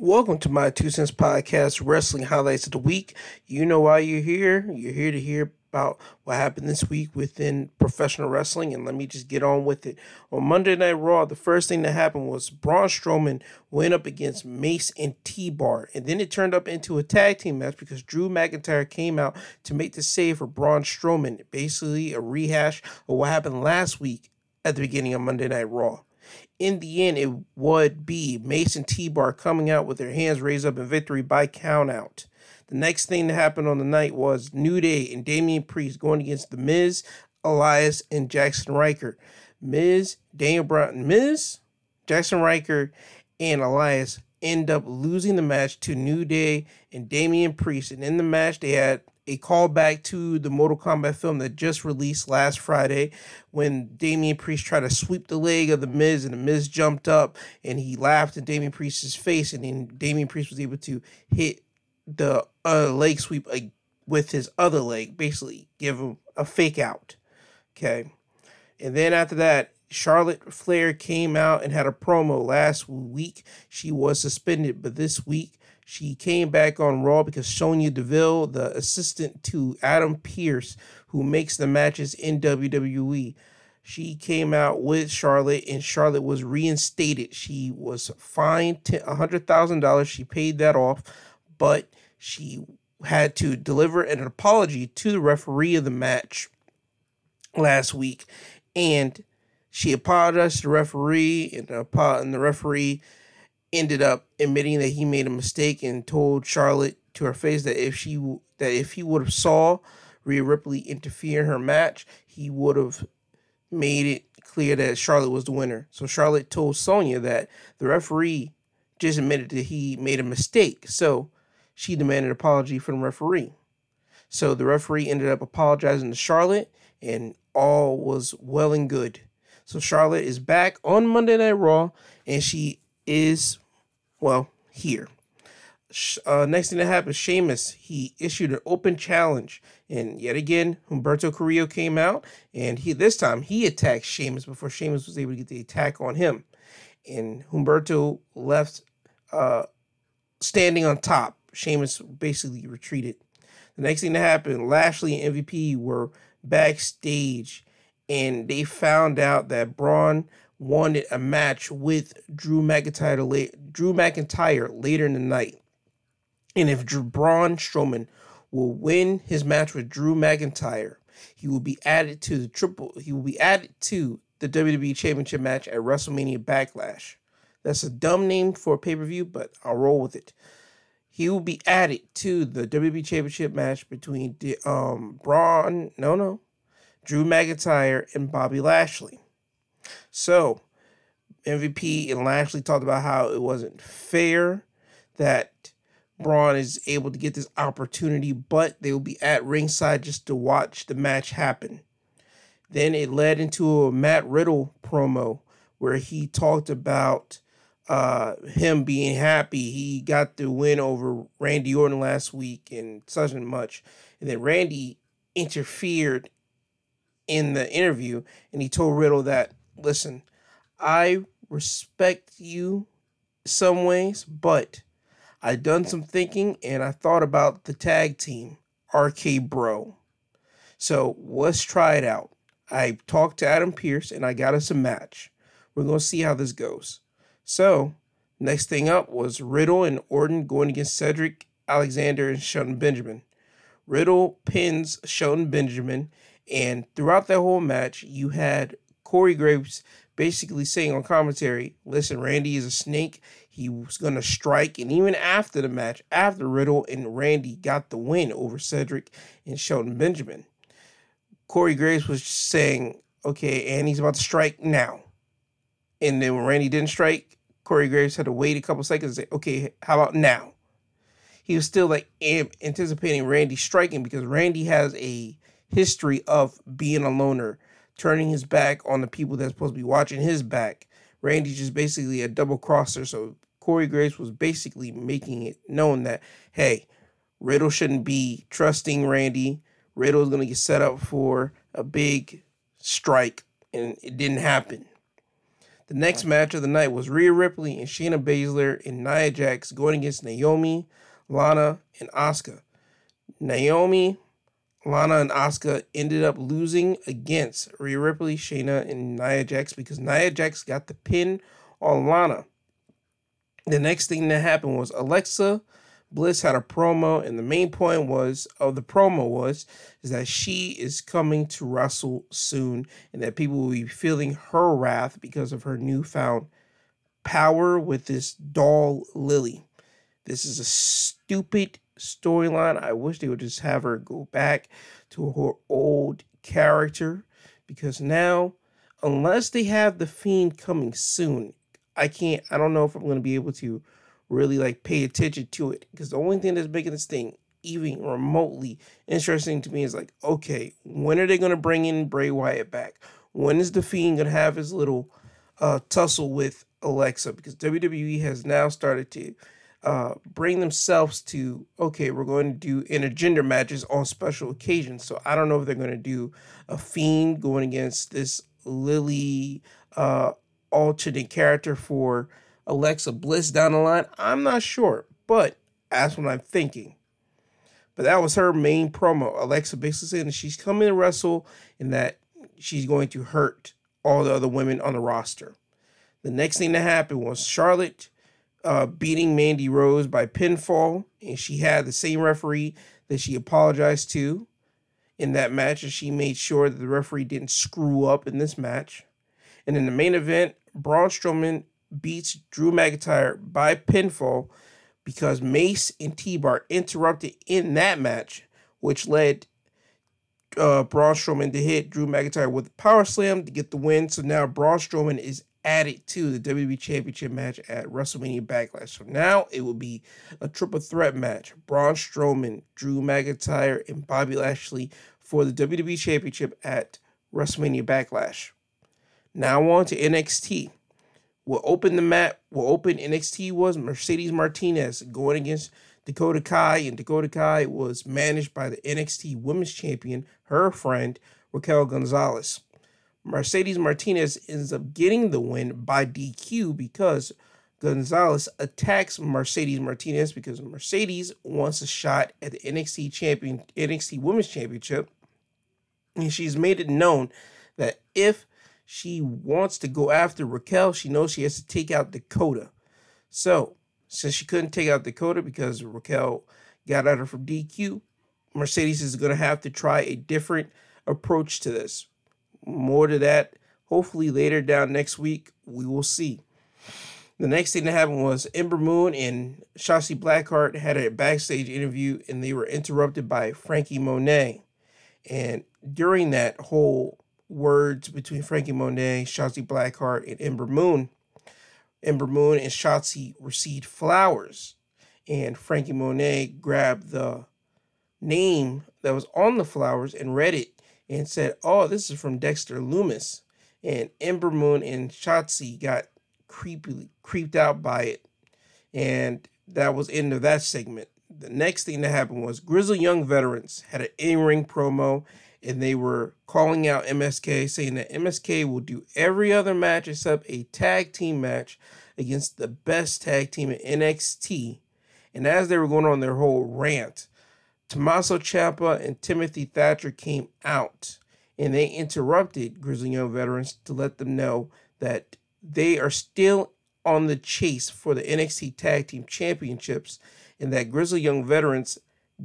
Welcome to my Two Cents Podcast, Wrestling Highlights of the Week. You know why you're here. You're here to hear about what happened this week within professional wrestling, and let me just get on with it. On Monday Night Raw, the first thing that happened was Braun Strowman went up against Mace and T Bar, and then it turned up into a tag team match because Drew McIntyre came out to make the save for Braun Strowman, basically a rehash of what happened last week at the beginning of Monday Night Raw in the end, it would be Mace and T Bar coming out with their hands raised up in victory by countout. The next thing that happened on the night was New Day and Damian Priest going against The Miz, Elias, and Jaxson Ryker. Miz, Daniel Bryan, Miz, Jaxson Ryker, and Elias end up losing the match to New Day and Damian Priest. And in the match, they had a callback to the Mortal Kombat film that just released last Friday when Damian Priest tried to sweep the leg of the Miz and the Miz jumped up and he laughed in Damian Priest's face and then Damian Priest was able to hit the uh, leg sweep with his other leg, basically give him a fake out. Okay. And then after that, Charlotte Flair came out and had a promo last week. She was suspended, but this week she came back on Raw because Sonya Deville, the assistant to Adam Pearce, who makes the matches in WWE, she came out with Charlotte and Charlotte was reinstated. She was fined $100,000. She paid that off, but she had to deliver an apology to the referee of the match last week. And she apologized to the referee, and the referee ended up admitting that he made a mistake and told Charlotte to her face that if she that if he would have saw Rhea Ripley interfere in her match, he would have made it clear that Charlotte was the winner. So Charlotte told Sonya that the referee just admitted that he made a mistake. So she demanded an apology from the referee. So the referee ended up apologizing to Charlotte, and all was well and good. So Charlotte is back on Monday Night Raw, and she is, well, here. Uh, next thing that happened, Sheamus, he issued an open challenge. And yet again, Humberto Carrillo came out and he this time he attacked Sheamus before Sheamus was able to get the attack on him. And Humberto left uh, standing on top. Sheamus basically retreated. The next thing that happened, Lashley and MVP were backstage and they found out that Braun wanted a match with Drew McIntyre, Drew McIntyre later in the night. And if Braun Strowman will win his match with Drew McIntyre, he will be added to the triple. He will be added to the WWE Championship match at WrestleMania Backlash. That's a dumb name for a pay per view, but I'll roll with it. He will be added to the WWE Championship match between um Braun, no, no, Drew McIntyre and Bobby Lashley. So, MVP and Lashley talked about how it wasn't fair that Braun is able to get this opportunity, but they will be at ringside just to watch the match happen. Then it led into a Matt Riddle promo where he talked about uh, him being happy. He got the win over Randy Orton last week and such and much. And then Randy interfered in the interview and he told Riddle that listen, I respect you some ways, but I done some thinking and I thought about the tag team, RK Bro. So let's try it out. I talked to Adam Pearce and I got us a match. We're to see how this goes. So, next thing up was Riddle and Orton going against Cedric Alexander and Shelton Benjamin. Riddle pins Shelton Benjamin, and throughout that whole match, you had Corey Graves basically saying on commentary, listen, Randy is a snake. He was going to strike. And even after the match, after Riddle and Randy got the win over Cedric and Shelton Benjamin, Corey Graves was saying, okay, and he's about to strike now. And then when Randy didn't strike, Corey Graves had to wait a couple seconds and say, okay, how about now? He was still like anticipating Randy striking because Randy has a history of being a loner turning his back on the people that's supposed to be watching his back. Randy's just basically a double crosser. So Corey Graves was basically making it known that, hey, Riddle shouldn't be trusting Randy. Riddle's going to get set up for a big strike, and it didn't happen. The next match of the night was Rhea Ripley and Shayna Baszler and Nia Jax going against Naomi, Lana, and Asuka. Naomi, Lana, and Asuka ended up losing against Rhea Ripley, Shayna, and Nia Jax because Nia Jax got the pin on Lana. The next thing that happened was Alexa Bliss had a promo, and the main point was of the promo was is that she is coming to wrestle soon, and that people will be feeling her wrath because of her newfound power with this doll Lily. This is a stupid storyline. I wish they would just have her go back to her old character because now, unless they have the fiend coming soon, I can't. I don't know if I'm going to be able to really like pay attention to it because the only thing that's making this thing even remotely interesting to me is like, okay, when are they going to bring in Bray Wyatt back? When is the Fiend going to have his little uh, tussle with Alexa? Because WWE has now started to uh, bring themselves to, okay, we're going to do intergender matches on special occasions. So I don't know if they're going to do a Fiend going against this Lily uh, alternate character for Alexa Bliss down the line? I'm not sure, but that's what I'm thinking. But that was her main promo. Alexa basically saying that she's coming to wrestle and that she's going to hurt all the other women on the roster. The next thing that happened was Charlotte uh, beating Mandy Rose by pinfall, and she had the same referee that she apologized to in that match, and she made sure that the referee didn't screw up in this match. And in the main event, Braun Strowman beats Drew McIntyre by pinfall because Mace and T-Bar interrupted in that match, which led uh, Braun Strowman to hit Drew McIntyre with a power slam to get the win. So now Braun Strowman is added to the WWE Championship match at WrestleMania Backlash. So now it will be a triple threat match: Braun Strowman, Drew McIntyre, and Bobby Lashley for the WWE Championship at WrestleMania Backlash. Now on to NXT We'll open the map, will open NXT was Mercedes Martinez going against Dakota Kai, and Dakota Kai was managed by the NXT Women's Champion, her friend Raquel Gonzalez. Mercedes Martinez ends up getting the win by DQ because Gonzalez attacks Mercedes Martinez because Mercedes wants a shot at the NXT champion NXT Women's Championship. And she's made it known that if she wants to go after Raquel. She knows she has to take out Dakota. So, since she couldn't take out Dakota because Raquel got at her from DQ, Mercedes is going to have to try a different approach to this. More to that, hopefully later down next week, we will see. The next thing that happened was Ember Moon and Shotzi Blackheart had a backstage interview and they were interrupted by Frankie Monet. And during that whole words between Frankie Monet, Shotzi Blackheart, and Ember Moon. Ember Moon and Shotzi received flowers, and Frankie Monet grabbed the name that was on the flowers and read it and said, "Oh, this is from Dexter Lumis." And Ember Moon and Shotzi got creepily creeped out by it, and that was end of that segment. The next thing that happened was Grizzled Young Veterans had an in-ring promo and they were calling out MSK, saying that MSK will do every other match except a tag team match against the best tag team in NXT. And as they were going on their whole rant, Tommaso Ciampa and Timothy Thatcher came out and they interrupted Grizzly Young Veterans to let them know that they are still on the chase for the NXT Tag Team Championships and that Grizzly Young Veterans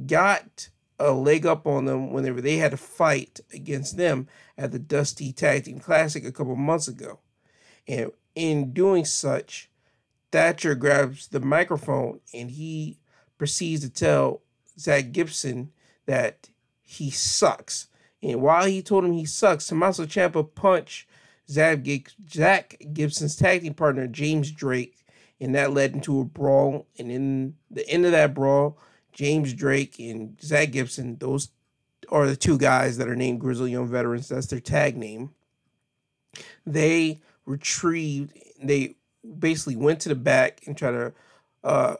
got a leg up on them whenever they had to fight against them at the Dusty Tag Team Classic a couple months ago. And in doing such, Thatcher grabs the microphone and he proceeds to tell Zach Gibson that he sucks. And while he told him he sucks, Tommaso Ciampa punched Zach, Gibson's tag team partner, James Drake, and that led into a brawl. And in the end of that brawl, James Drake and Zach Gibson, those are the two guys that are named Grizzly Young Veterans. That's their tag name. They retrieved, they basically went to the back and try to uh,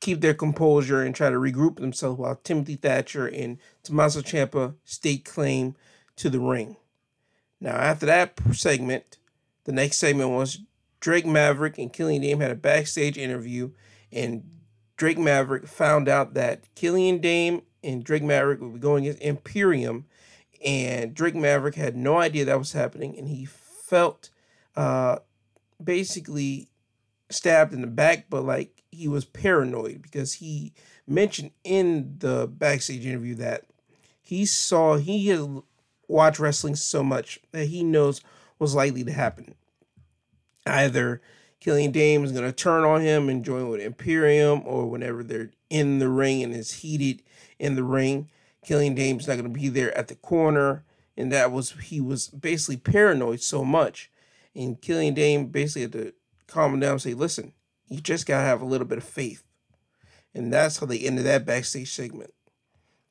keep their composure and try to regroup themselves while Timothy Thatcher and Tommaso Ciampa stake claim to the ring. Now, after that segment, The next segment was Drake Maverick and Killian Dain had a backstage interview, and Drake Maverick found out that Killian Dain and Drake Maverick would be going against Imperium, and Drake Maverick had no idea that was happening, and he felt uh, basically stabbed in the back, but like he was paranoid because he mentioned in the backstage interview that he saw he has watched wrestling so much that he knows was likely to happen. Either Killian Dain is going to turn on him and join with Imperium, or whenever they're in the ring and it's heated in the ring, Killian Dain's not going to be there at the corner. And that was, he was basically paranoid so much. And Killian Dain basically had to calm him down and say, listen, you just got to have a little bit of faith. And that's how they ended that backstage segment.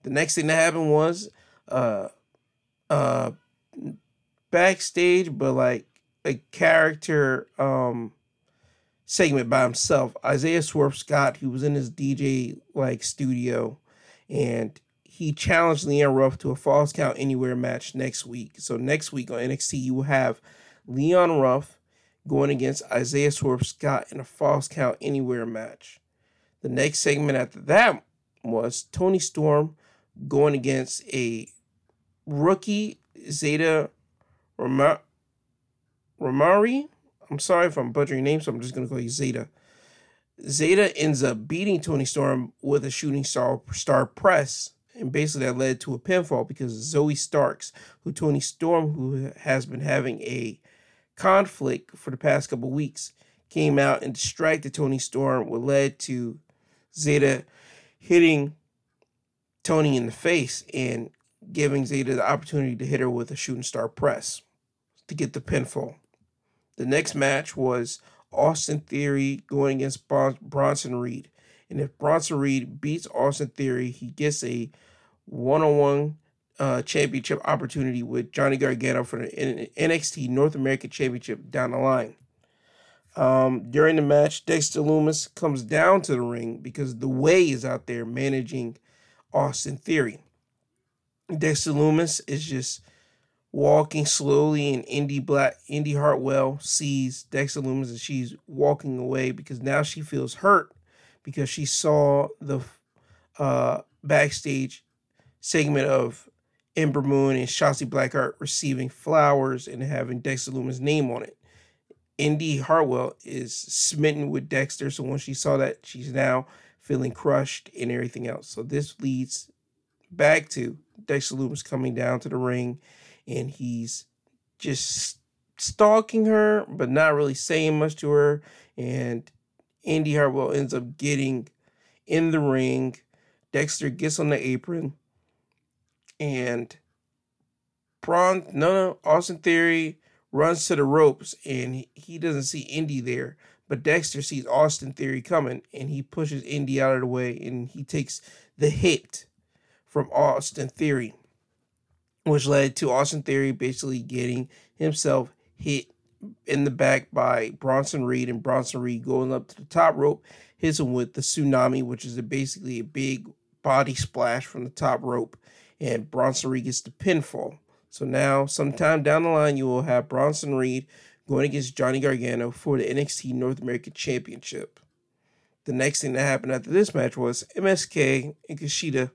The next thing that happened was uh uh backstage, but like a character um segment by himself. Isaiah Swerve Scott, who was in his DJ like studio, and he challenged Leon Ruff to a falls count anywhere match next week. So next week on NXT, you will have Leon Ruff going against Isaiah Swerve Scott in a falls count anywhere match. The next segment after that was Toni Storm going against a rookie Zeta Ramari. I'm sorry if I'm butchering names, so I'm just going to call you Zeta. Zeta ends up beating Toni Storm with a shooting star, star press. And basically, that led to a pinfall because Zoey Starks, who Toni Storm, who has been having a conflict for the past couple weeks, came out and distracted Toni Storm, what led to Zeta hitting Toni in the face and giving Zeta the opportunity to hit her with a shooting star press to get the pinfall. The next match was Austin Theory going against Bronson Reed. And if Bronson Reed beats Austin Theory, he gets a one on one championship opportunity with Johnny Gargano for the NXT North American Championship down the line. Um, during the match, Dexter Lumis comes down to the ring because the way is out there managing Austin Theory. Dexter Lumis is just walking slowly, and Indy Black Indi Hartwell sees Dexter Lumis and she's walking away because now she feels hurt because she saw the uh, backstage segment of Ember Moon and Shotzi Blackheart receiving flowers and having Dexter Lumis' name on it. Indi Hartwell is smitten with Dexter, so when she saw that, she's now feeling crushed and everything else. So this leads back to Dexter Lumis coming down to the ring and he's just stalking her, but not really saying much to her. And Indi Hartwell ends up getting in the ring. Dexter gets on the apron and Braun, no, no, Austin Theory runs to the ropes and he doesn't see Indi there. But Dexter sees Austin Theory coming and he pushes Indi out of the way and he takes the hit from Austin Theory, which led to Austin Theory basically getting himself hit in the back by Bronson Reed and Bronson Reed going up to the top rope, hits him with the tsunami, which is a, basically a big body splash from the top rope, and Bronson Reed gets the pinfall. So now, sometime down the line, you will have Bronson Reed going against Johnny Gargano for the NXT North American Championship. The next thing that happened after this match was MSK and Kushida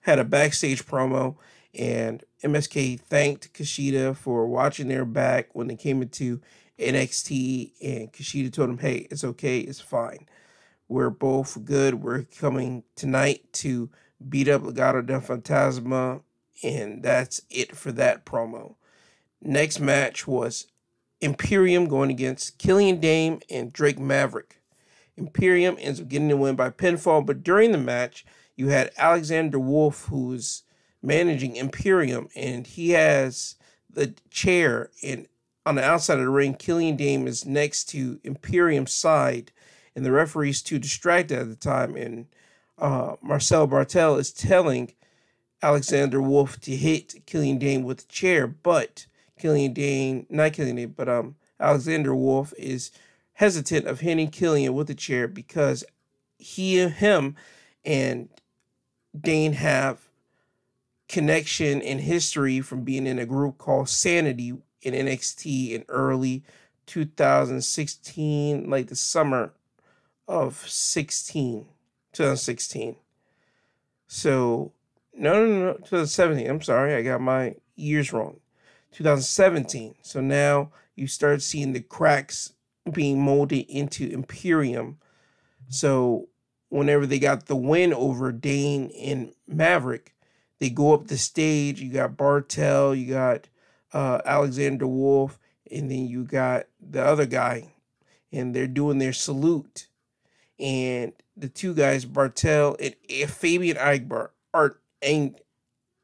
had a backstage promo, and MSK thanked Kushida for watching their back when they came into NXT, and Kushida told him, "Hey, it's okay, it's fine. We're both good. We're coming tonight to beat up Legado del Fantasma, and that's it for that promo." Next match was Imperium going against Killian Dain and Drake Maverick. Imperium ends up getting the win by pinfall, but during the match, you had Alexander Wolf, who's managing Imperium, and he has the chair and on the outside of the ring, Killian Dain is next to Imperium's side, and the referee's too distracted at the time, and uh, Marcel Barthel is telling Alexander Wolf to hit Killian Dain with a chair, but Killian Dain, not Killian Dain, but um Alexander Wolf is hesitant of hitting Killian with a chair because he him and Dain have connection and history from being in a group called Sanity in NXT in early 2016, like the summer of 16, 2016. So, no, no, no, 2017. I'm sorry, I got my years wrong. 2017. So now you start seeing the cracks being molded into Imperium. So whenever they got the win over Dain and Maverick, they go up the stage. You got Barthel, you got uh, Alexander Wolf, and then you got the other guy, and they're doing their salute. And the two guys, Barthel and, Fabian Aichner, Art and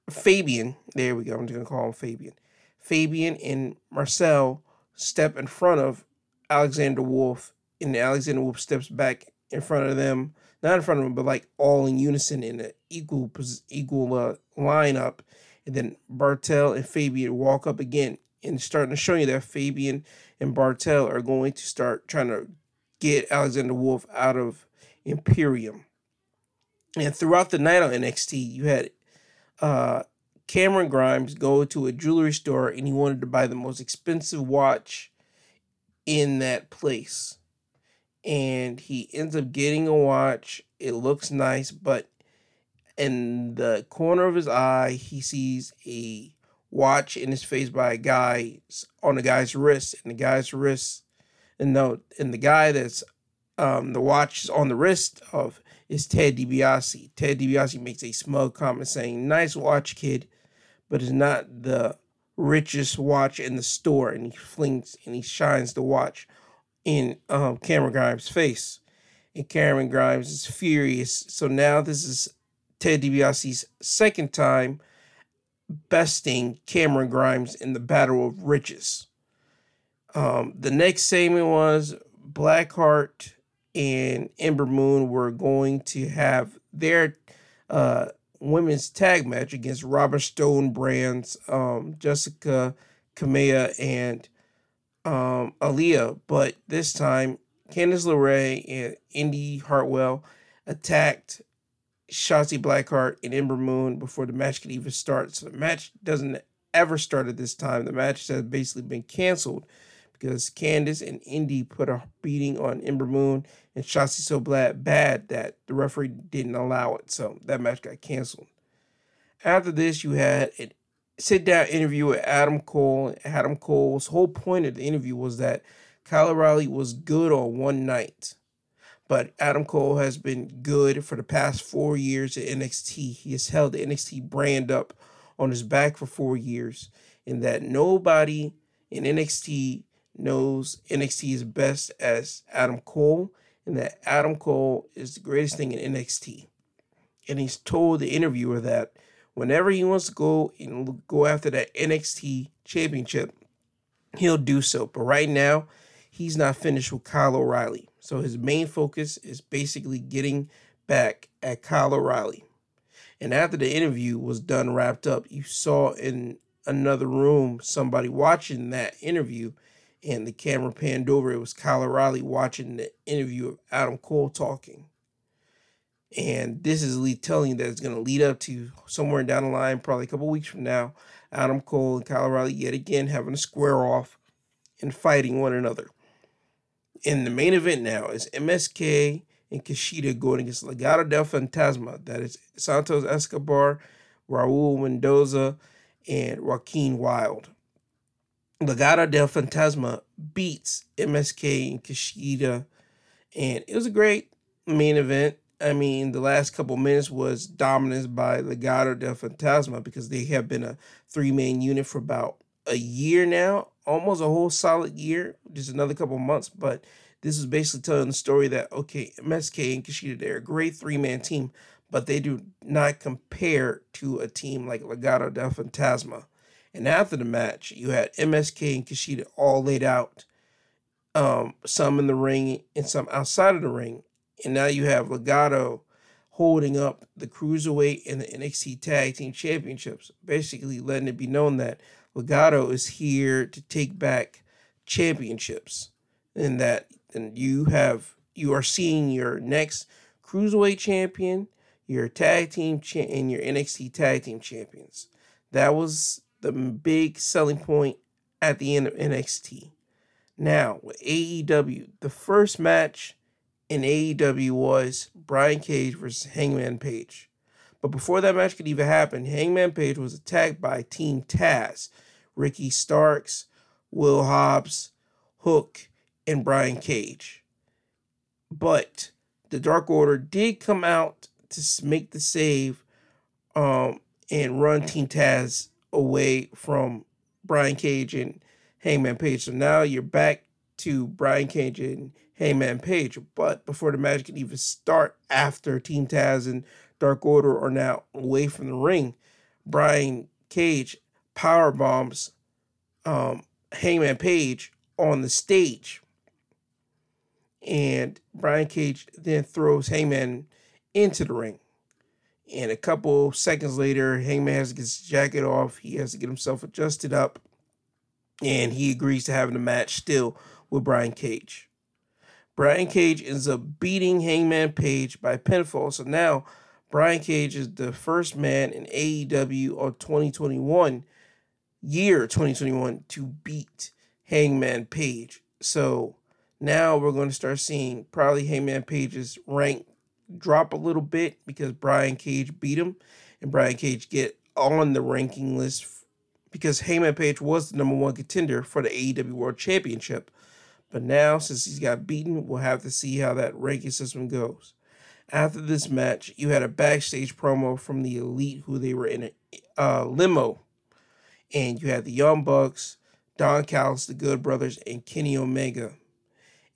Fabian. There we go. I'm just gonna call him Fabian. Fabian and Marcel step in front of Alexander Wolf, and Alexander Wolf steps back in front of them, not in front of them, but like all in unison in an equal equal uh, lineup. And then Barthel and Fabian walk up again and starting to show you that Fabian and Barthel are going to start trying to get Alexander Wolf out of Imperium. And throughout the night on NXT, you had uh, Cameron Grimes go to a jewelry store and he wanted to buy the most expensive watch in that place. And he ends up getting a watch. It looks nice, but in the corner of his eye, he sees a watch in his face by a guy on the guy's wrist, and the guy's wrist, and no, and the guy that's um, the watch is on the wrist of is Ted DiBiase. Ted DiBiase makes a smug comment saying, "Nice watch, kid, but it's not the richest watch in the store." And he flings and he shines the watch in um, Cameron Grimes' face, and Cameron Grimes is furious. So now this is Ted DiBiase's second time besting Cameron Grimes in the battle of riches. Um, the next segment was Blackheart and Ember Moon were going to have their uh, women's tag match against Robert Stone Brands, um, Jessica Kamea, and um, Aliyah. But this time, Candice LeRae and Indi Hartwell attacked Shotzi Blackheart and Ember Moon before the match could even start. So the match doesn't ever start at this time. The match has basically been canceled because Candice and Indi put a beating on Ember Moon and Shotzi so bad, bad that the referee didn't allow it. So that match got canceled. After this, you had a sit down interview with Adam Cole. Adam Cole's whole point of the interview was that Kyle O'Reilly was good on one night. But Adam Cole has been good for the past four years at NXT. He has held the NXT brand up on his back for four years, and that nobody in NXT knows NXT is best as Adam Cole, and that Adam Cole is the greatest thing in NXT. And he's told the interviewer that whenever he wants to go and go after that NXT championship, he'll do so. But right now, he's not finished with Kyle O'Reilly. So his main focus is basically getting back at Kyle O'Reilly. And after the interview was done, wrapped up, you saw in another room somebody watching that interview, and the camera panned over. It was Kyle O'Reilly watching the interview of Adam Cole talking. And this is Lee telling that it's going to lead up to somewhere down the line, probably a couple weeks from now, Adam Cole and Kyle O'Reilly yet again having a square off and fighting one another in the main event now is MSK and Kushida going against Legado del Fantasma. That is Santos Escobar, Raul Mendoza, and Joaquin Wilde. Legado del Fantasma beats MSK and Kushida, and it was a great main event. I mean, the last couple minutes was dominance by Legado del Fantasma because they have been a three man unit for about a year now, almost a whole solid year, just another couple months. But this is basically telling the story that okay, MSK and Kushida they're a great three man team, but they do not compare to a team like Legado del Fantasma. And after the match, you had MSK and Kushida all laid out, um, some in the ring and some outside of the ring. And now you have Legado holding up the Cruiserweight and the NXT Tag Team Championships, basically letting it be known that Legado is here to take back championships and that and you have you are seeing your next cruiserweight champion, your tag team cha- and your NXT tag team champions. That was the big selling point at the end of NXT. Now, with AEW, the first match in AEW was Brian Cage versus Hangman Page. But before that match could even happen, Hangman Page was attacked by Team Taz, Ricky Starks, Will Hobbs, Hook, and Brian Cage. But the Dark Order did come out to make the save um, and run Team Taz away from Brian Cage and Hangman Page. So now you're back to Brian Cage and Hangman Page. But before the match can even start, after Team Taz and Dark Order are now away from the ring, Brian Cage power bombs um, Hangman Page on the stage. And Brian Cage then throws Hangman into the ring. And a couple seconds later, Hangman has to get his jacket off. He has to get himself adjusted up. And he agrees to having a match still with Brian Cage. Brian Cage ends up beating Hangman Page by pinfall. So now Brian Cage is the first man in AEW of 2021, year 2021, to beat Hangman Page. So now we're going to start seeing probably Hangman Page's rank drop a little bit because Brian Cage beat him, and Brian Cage get on the ranking list because Hangman Page was the number one contender for the AEW World Championship. But now, since he's got beaten, we'll have to see how that ranking system goes. After this match, you had a backstage promo from the Elite, who they were in a uh, limo, and you had the Young Bucks, Don Callis, the Good Brothers, and Kenny Omega.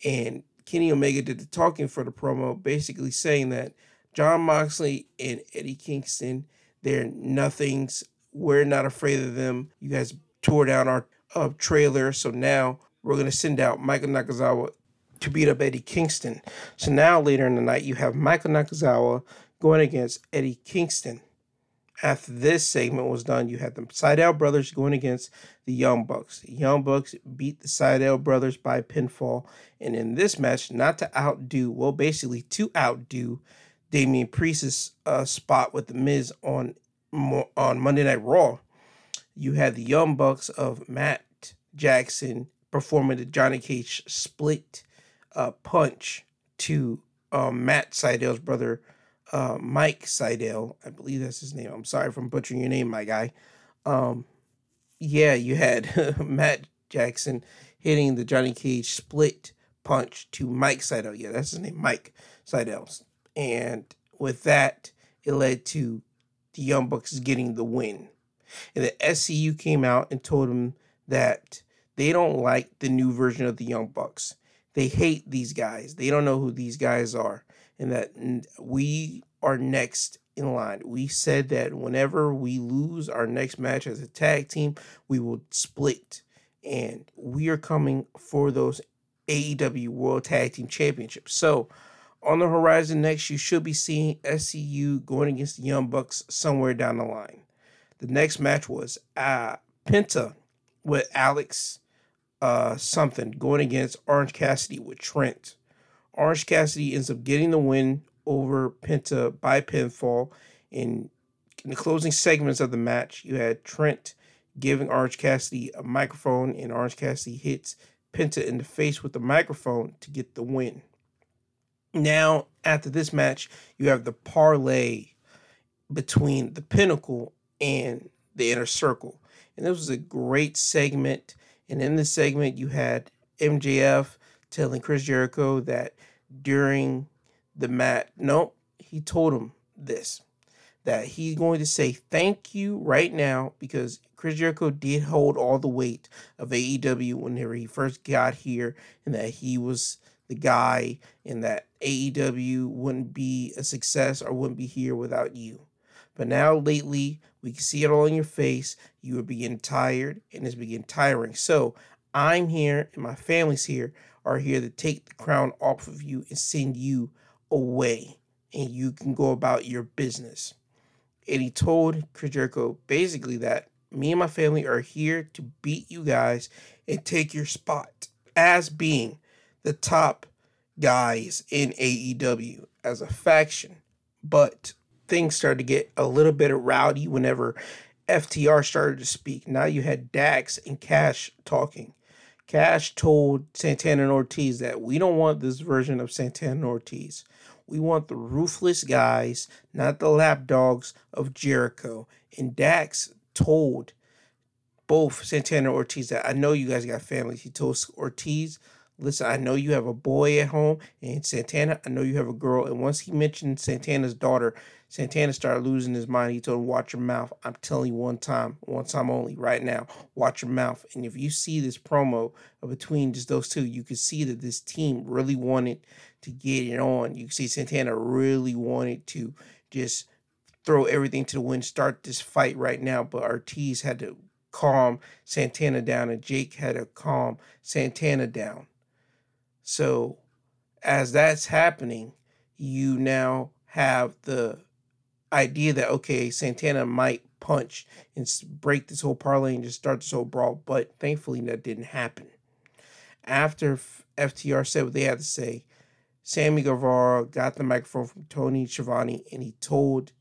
And Kenny Omega did the talking for the promo, basically saying that Jon Moxley and Eddie Kingston, they're nothings. We're not afraid of them. You guys tore down our uh, trailer, so now we're going to send out Michael Nakazawa to beat up Eddie Kingston. So now later in the night, you have Michael Nakazawa going against Eddie Kingston after this segment was done, you had the Sydal brothers going against the Young Bucks. The Young Bucks beat the Sydal brothers by pinfall. And in this match, not to outdo, well, basically to outdo Damian Priest's uh, spot with the Miz on on Monday Night Raw, you had the Young Bucks of Matt Jackson performing the Johnny Cage split uh, punch to um, Matt Sydal's brother uh, Mike Sydal, I believe that's his name. I'm sorry if I'm butchering your name, my guy. Um, yeah, you had Matt Jackson hitting the Johnny Cage split punch to Mike Sydal. Yeah, that's his name, Mike Sydal. And with that, it led to the Young Bucks getting the win. And the SCU came out and told them that they don't like the new version of the Young Bucks. They hate these guys. They don't know who these guys are and that we are next in line. We said that whenever we lose our next match as a tag team, we will split. And we are coming for those AEW World Tag Team Championships. So, on the horizon next, you should be seeing SCU going against the Young Bucks somewhere down the line. The next match was uh, Penta with Alex uh, something going against Orange Cassidy with Trent. Orange Cassidy ends up getting the win over Penta by pinfall. In, in the closing segments of the match, you had Trent giving Orange Cassidy a microphone, and Orange Cassidy hits Penta in the face with the microphone to get the win. Now, after this match, you have the parlay between the Pinnacle and the Inner Circle. And this was a great segment. And in this segment, you had MJF telling Chris Jericho that during the match, Nope, he told him this that he's going to say thank you right now because Chris Jericho did hold all the weight of AEW whenever he first got here, and that he was the guy, and that AEW wouldn't be a success or wouldn't be here without you. But now, lately, we can see it all in your face. You are beginning tired, and it's beginning tiring. So, I'm here, and my family's here are here to take the crown off of you and send you away and you can go about your business. And he told Jericho basically that me and my family are here to beat you guys and take your spot as being the top guys in AEW as a faction. But things started to get a little bit rowdy whenever FTR started to speak. Now you had Dax and Cash talking. Cash told Santana and Ortiz that we don't want this version of Santana and Ortiz. We want the ruthless guys, not the lapdogs of Jericho. And Dax told both Santana and Ortiz that I know you guys got families. He told Ortiz, listen, I know you have a boy at home, and Santana, I know you have a girl. And once he mentioned Santana's daughter, Santana started losing his mind. He told him, Watch your mouth. I'm telling you one time, one time only, right now. Watch your mouth. And if you see this promo between just those two, you can see that this team really wanted to get it on. You can see Santana really wanted to just throw everything to the wind, start this fight right now. But Ortiz had to calm Santana down, and Jake had to calm Santana down. So, as that's happening, you now have the idea that okay, Santana might punch and break this whole parlay and just start this whole brawl, but thankfully that didn't happen. After FTR said what they had to say, Sammy Guevara got the microphone from Tony Schiavone and he told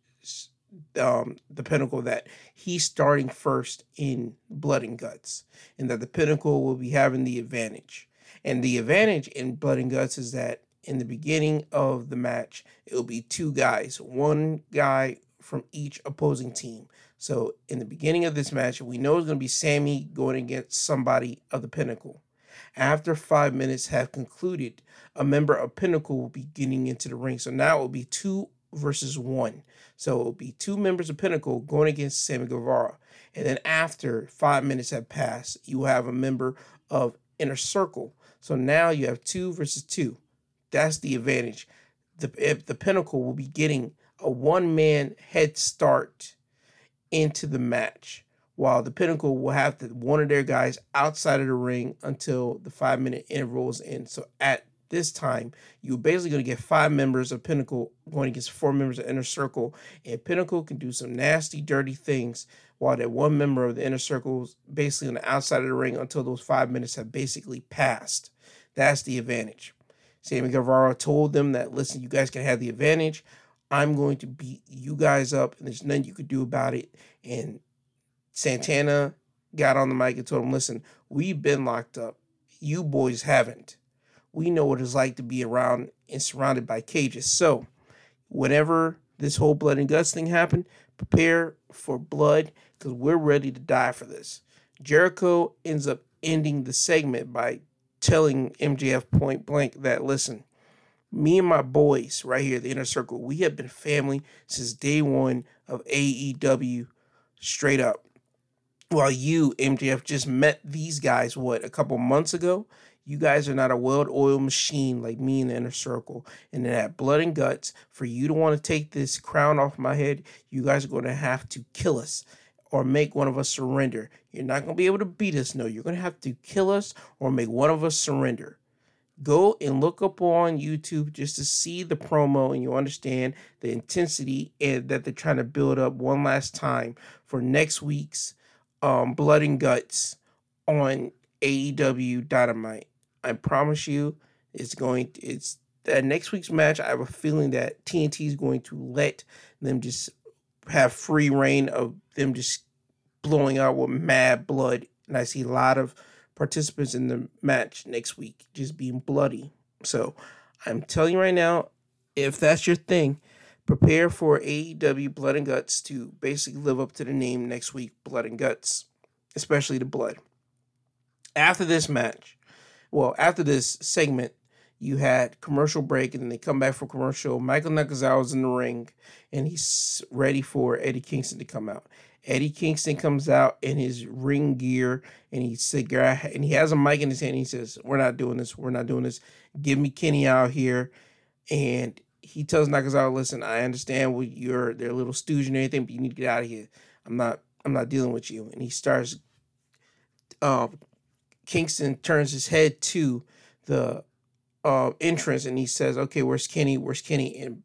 um, the Pinnacle that he's starting first in Blood and Guts and that the Pinnacle will be having the advantage. And the advantage in Blood and Guts is that in the beginning of the match, it will be two guys, one guy from each opposing team. So in the beginning of this match, we know it's going to be Sammy going against somebody of the Pinnacle. After five minutes have concluded, a member of Pinnacle will be getting into the ring. So now it will be two versus one. So it will be two members of Pinnacle going against Sammy Guevara. And then after five minutes have passed, you will have a member of Inner Circle. So now you have two versus two. That's the advantage. The if the Pinnacle will be getting a one man head start into the match, while the Pinnacle will have to, one of their guys outside of the ring until the five minute interval is in. So at this time, you're basically going to get five members of Pinnacle going against four members of Inner Circle, and Pinnacle can do some nasty, dirty things while that one member of the Inner Circle is basically on the outside of the ring until those five minutes have basically passed. That's the advantage. Sammy Guevara told them that, listen, you guys can have the advantage. I'm going to beat you guys up, and there's nothing you could do about it. And Santana got on the mic and told him, listen, we've been locked up. You boys haven't. We know what it's like to be around and surrounded by cages. So, whenever this whole blood and guts thing happened, prepare for blood because we're ready to die for this. Jericho ends up ending the segment by telling MJF point blank that listen, me and my boys right here, the inner circle, we have been family since day one of AEW, straight up. While you, MJF, just met these guys, what, a couple months ago? You guys are not a well oiled machine like me in the inner circle. And that blood and guts, for you to want to take this crown off my head, you guys are going to have to kill us or make one of us surrender. You're not going to be able to beat us. No, you're going to have to kill us or make one of us surrender. Go and look up on YouTube just to see the promo and you understand the intensity and that they're trying to build up one last time for next week's um, Blood and Guts on AEW Dynamite. I promise you, it's going. It's that next week's match. I have a feeling that TNT is going to let them just have free reign of them just blowing out with mad blood. And I see a lot of participants in the match next week just being bloody. So I'm telling you right now, if that's your thing, prepare for AEW Blood and Guts to basically live up to the name next week, Blood and Guts, especially the blood. After this match, well, after this segment, you had commercial break and then they come back for commercial. Michael Nakazawa's in the ring and he's ready for Eddie Kingston to come out. Eddie Kingston comes out in his ring gear and he cigar and he has a mic in his hand. he says, "We're not doing this. We're not doing this. Give me Kenny out here." And he tells Nakazawa, "Listen, I understand what you're they're little stooge and everything, but you need to get out of here. I'm not I'm not dealing with you." And he starts. Um, Kingston turns his head to the uh, entrance and he says, "Okay, where's Kenny? Where's Kenny?" And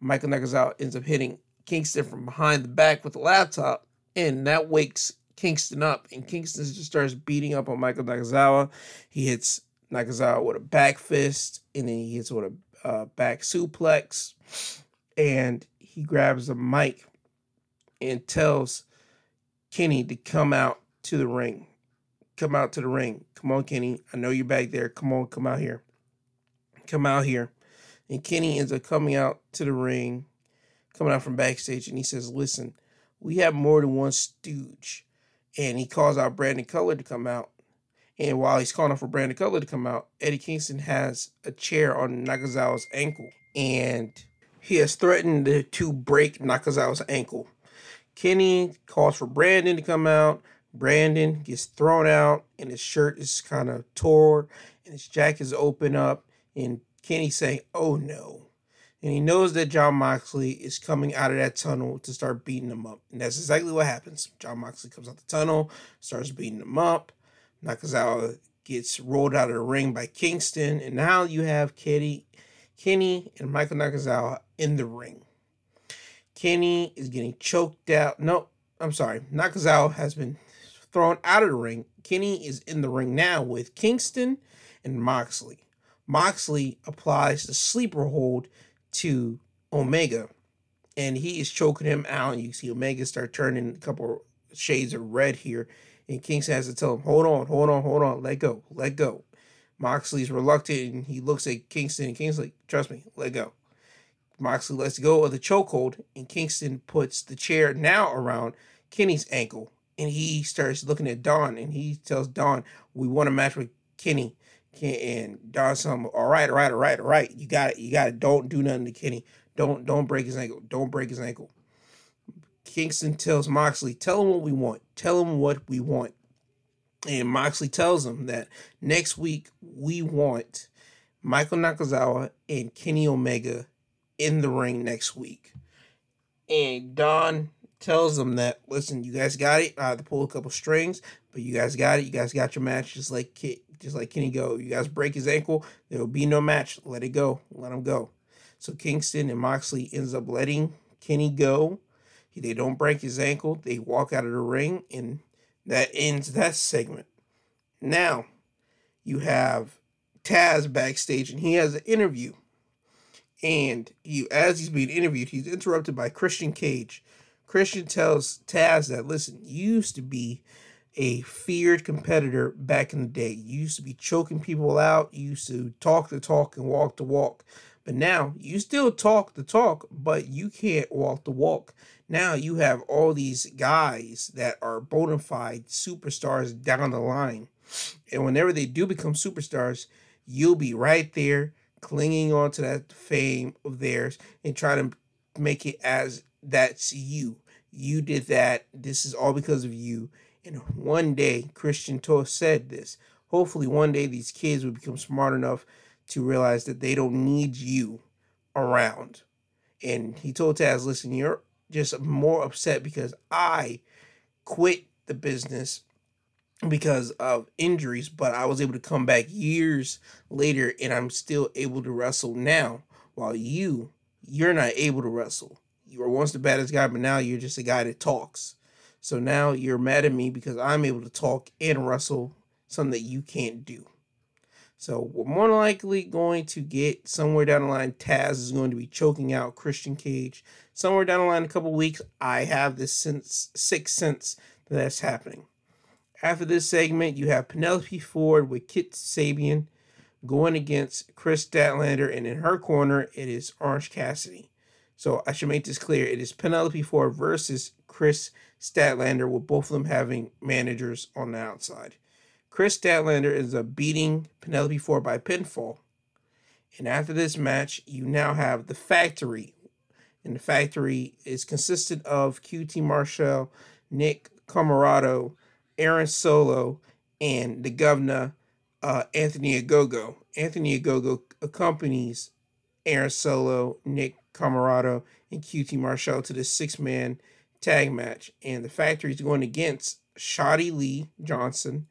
Michael Nakazawa ends up hitting Kingston from behind the back with the laptop, and that wakes Kingston up. And Kingston just starts beating up on Michael Nakazawa. He hits Nakazawa with a back fist, and then he hits with a uh, back suplex, and he grabs a mic and tells Kenny to come out to the ring. Come out to the ring. Come on, Kenny. I know you're back there. Come on, come out here. Come out here. And Kenny ends up coming out to the ring, coming out from backstage, and he says, Listen, we have more than one stooge. And he calls out Brandon Cutler to come out. And while he's calling out for Brandon Cutler to come out, Eddie Kingston has a chair on Nakazawa's ankle. And he has threatened to break Nakazawa's ankle. Kenny calls for Brandon to come out. Brandon gets thrown out, and his shirt is kind of tore, and his jacket is open up. And Kenny saying, "Oh no," and he knows that Jon Moxley is coming out of that tunnel to start beating him up, and that's exactly what happens. Jon Moxley comes out the tunnel, starts beating him up. Nakazawa gets rolled out of the ring by Kingston, and now you have Kenny, Kenny and Michael Nakazawa in the ring. Kenny is getting choked out. No, I'm sorry. Nakazawa has been thrown out of the ring. Kenny is in the ring now with Kingston and Moxley. Moxley applies the sleeper hold to Omega, and he is choking him out. And you see Omega start turning a couple shades of red here, and Kingston has to tell him, "Hold on, hold on, hold on, let go, let go." Moxley's reluctant, and he looks at Kingston, and Kingston's like, "Trust me, let go." Moxley lets go of the chokehold, and Kingston puts the chair now around Kenny's ankle, and he starts looking at Don, and he tells Don, "We want a match with Kenny." And Don some, all right, all right, all right, all right. You got it, you got it. Don't do nothing to Kenny. Don't don't break his ankle. Don't break his ankle. Kingston tells Moxley, tell him what we want. Tell him what we want. And Moxley tells him that next week we want Michael Nakazawa and Kenny Omega in the ring next week. And Don tells them that, listen, you guys got it. I have to pull a couple strings, but you guys got it. You guys got your match, just like just like Kenny go. You guys break his ankle, there will be no match. Let it go. Let him go. So Kingston and Moxley ends up letting Kenny go. He, They don't break his ankle. They walk out of the ring, and that ends that segment. Now, you have Taz backstage, and he has an interview and he, as he's being interviewed, he's interrupted by Christian Cage. Christian tells Taz that, listen, you used to be a feared competitor back in the day. You used to be choking people out. You used to talk the talk and walk the walk. But now you still talk the talk, but you can't walk the walk. Now you have all these guys that are bona fide superstars down the line. And whenever they do become superstars, you'll be right there clinging on to that fame of theirs and trying to make it as that's you. You did that. This is all because of you. And one day, Christian Toast said this. Hopefully, one day these kids will become smart enough to realize that they don't need you around. And he told Taz, listen, you're just more upset because I quit the business because of injuries, but I was able to come back years later and I'm still able to wrestle now. While you, you're not able to wrestle. You were once the baddest guy, but now you're just a guy that talks. So now you're mad at me because I'm able to talk and wrestle, something that you can't do. So we're more likely going to get somewhere down the line. Taz is going to be choking out Christian Cage. Somewhere down the line, a couple weeks, I have this sense, sixth sense that that's happening. After this segment, you have Penelope Ford with Kip Sabian going against Kris Statlander, and in her corner, it is Orange Cassidy. So I should make this clear: it is Penelope Ford versus Kris Statlander, with both of them having managers on the outside. Kris Statlander is a beating Penelope Ford by pinfall. And after this match, you now have the factory. And the factory is consisted of QT Marshall, Nick Comoroto, Aaron Solo, and the governor, uh, Anthony Ogogo. Anthony Ogogo accompanies Aaron Solo, Nick Comoroto, and QT Marshall to the six man tag match. And the factory is going against Shotty Lee Johnson,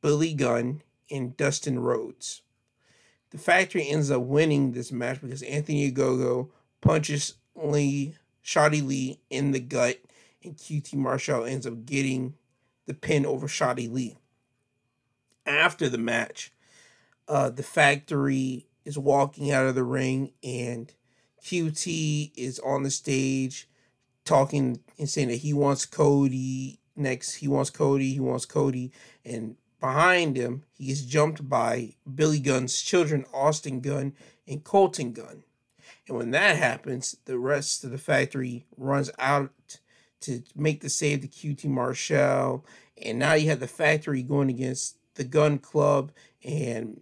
Billy Gunn, and Dustin Rhodes. The factory ends up winning this match because Anthony Gogo punches Lee, Shotty Lee in the gut, and QT Marshall ends up getting the pin over Shotty Lee. After the match, uh, the factory is walking out of the ring and QT is on the stage talking and saying that he wants Cody next. He wants Cody. He wants Cody. And behind him, he is jumped by Billy Gunn's children, Austin Gunn and Colton Gunn. And when that happens, the rest of the factory runs out to make the save to QT Marshall. And now you have the factory going against the Gunn Club and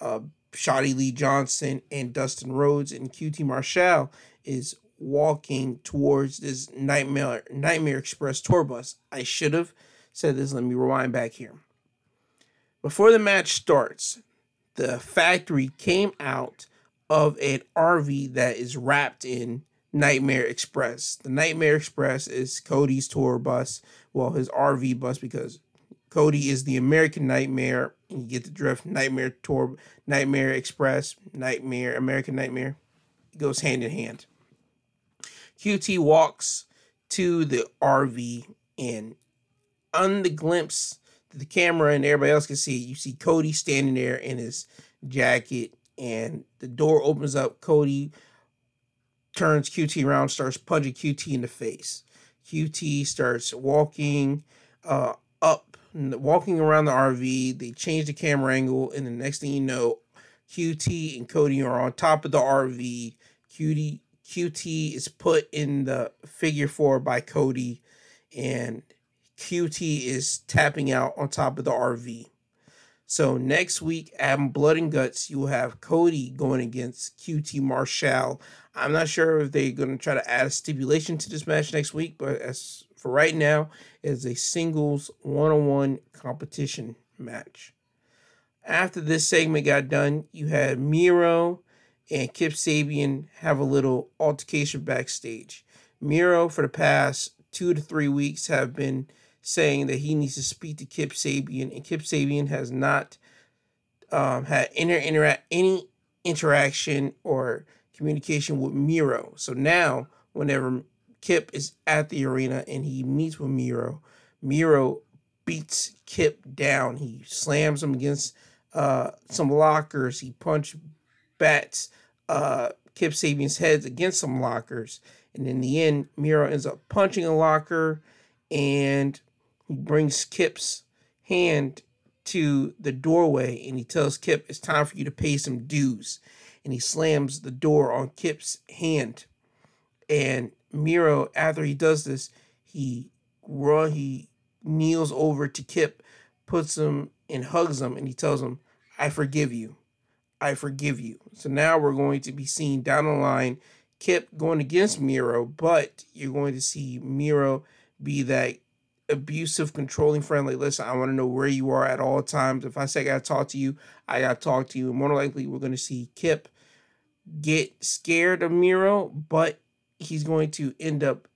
uh, Shotty Lee Johnson and Dustin Rhodes. And QT Marshall is walking towards this Nightmare Nightmare Express tour bus. I should have said this. Let me rewind back here. Before the match starts, the factory came out of an RV that is wrapped in Nightmare Express. The Nightmare Express is Cody's tour bus, well, his RV bus, because Cody is the American Nightmare. You get the drift. Nightmare Tour, Nightmare Express, Nightmare, American Nightmare. It goes hand in hand. QT walks to the RV and on the glimpse that the camera and everybody else can see, you see Cody standing there in his jacket and the door opens up. Cody turns QT around, starts punching QT in the face. QT starts walking uh, up, walking around the RV. They change the camera angle, and the next thing you know, QT and Cody are on top of the RV. QT QT is put in the figure four by Cody, and QT is tapping out on top of the RV. So next week at Blood and Guts, you will have Cody going against QT Marshall. I'm not sure if they're going to try to add a stipulation to this match next week, but as for right now, is a singles one-on-one competition match. After this segment got done, you had Miro and Kip Sabian have a little altercation backstage. Miro, for the past two to three weeks, have been saying that he needs to speak to Kip Sabian, and Kip Sabian has not um, had inter- interact any interaction or communication with Miro. So now, whenever Kip is at the arena and he meets with Miro, Miro beats Kip down. He slams him against uh, some lockers. He punch bats uh, Kip Sabian's heads against some lockers. And in the end, Miro ends up punching a locker and he brings Kip's hand to the doorway and he tells Kip it's time for you to pay some dues. And he slams the door on Kip's hand. And Miro, after he does this, he run, he kneels over to Kip, puts him and hugs him, and he tells him, I forgive you. I forgive you. So now we're going to be seeing down the line Kip going against Miro, but you're going to see Miro be that abusive, controlling friend. Like, listen, I want to know where you are at all times. If I say I got to talk to you, I got to talk to you. And more likely, we're going to see Kip get scared of Miro, but he's going to end up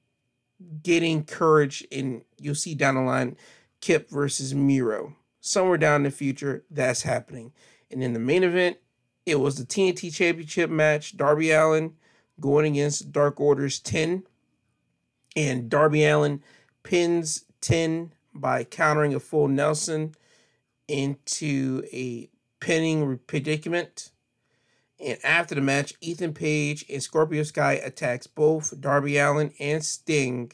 getting courage. And you'll see down the line Kip versus Miro. Somewhere down in the future, that's happening. And in the main event, it was the TNT Championship match. Darby Allin going against Dark Orders 10. And Darby Allin pins 10 by countering a full Nelson into a pinning predicament. And after the match, Ethan Page and Scorpio Sky attacks both Darby Allin and Sting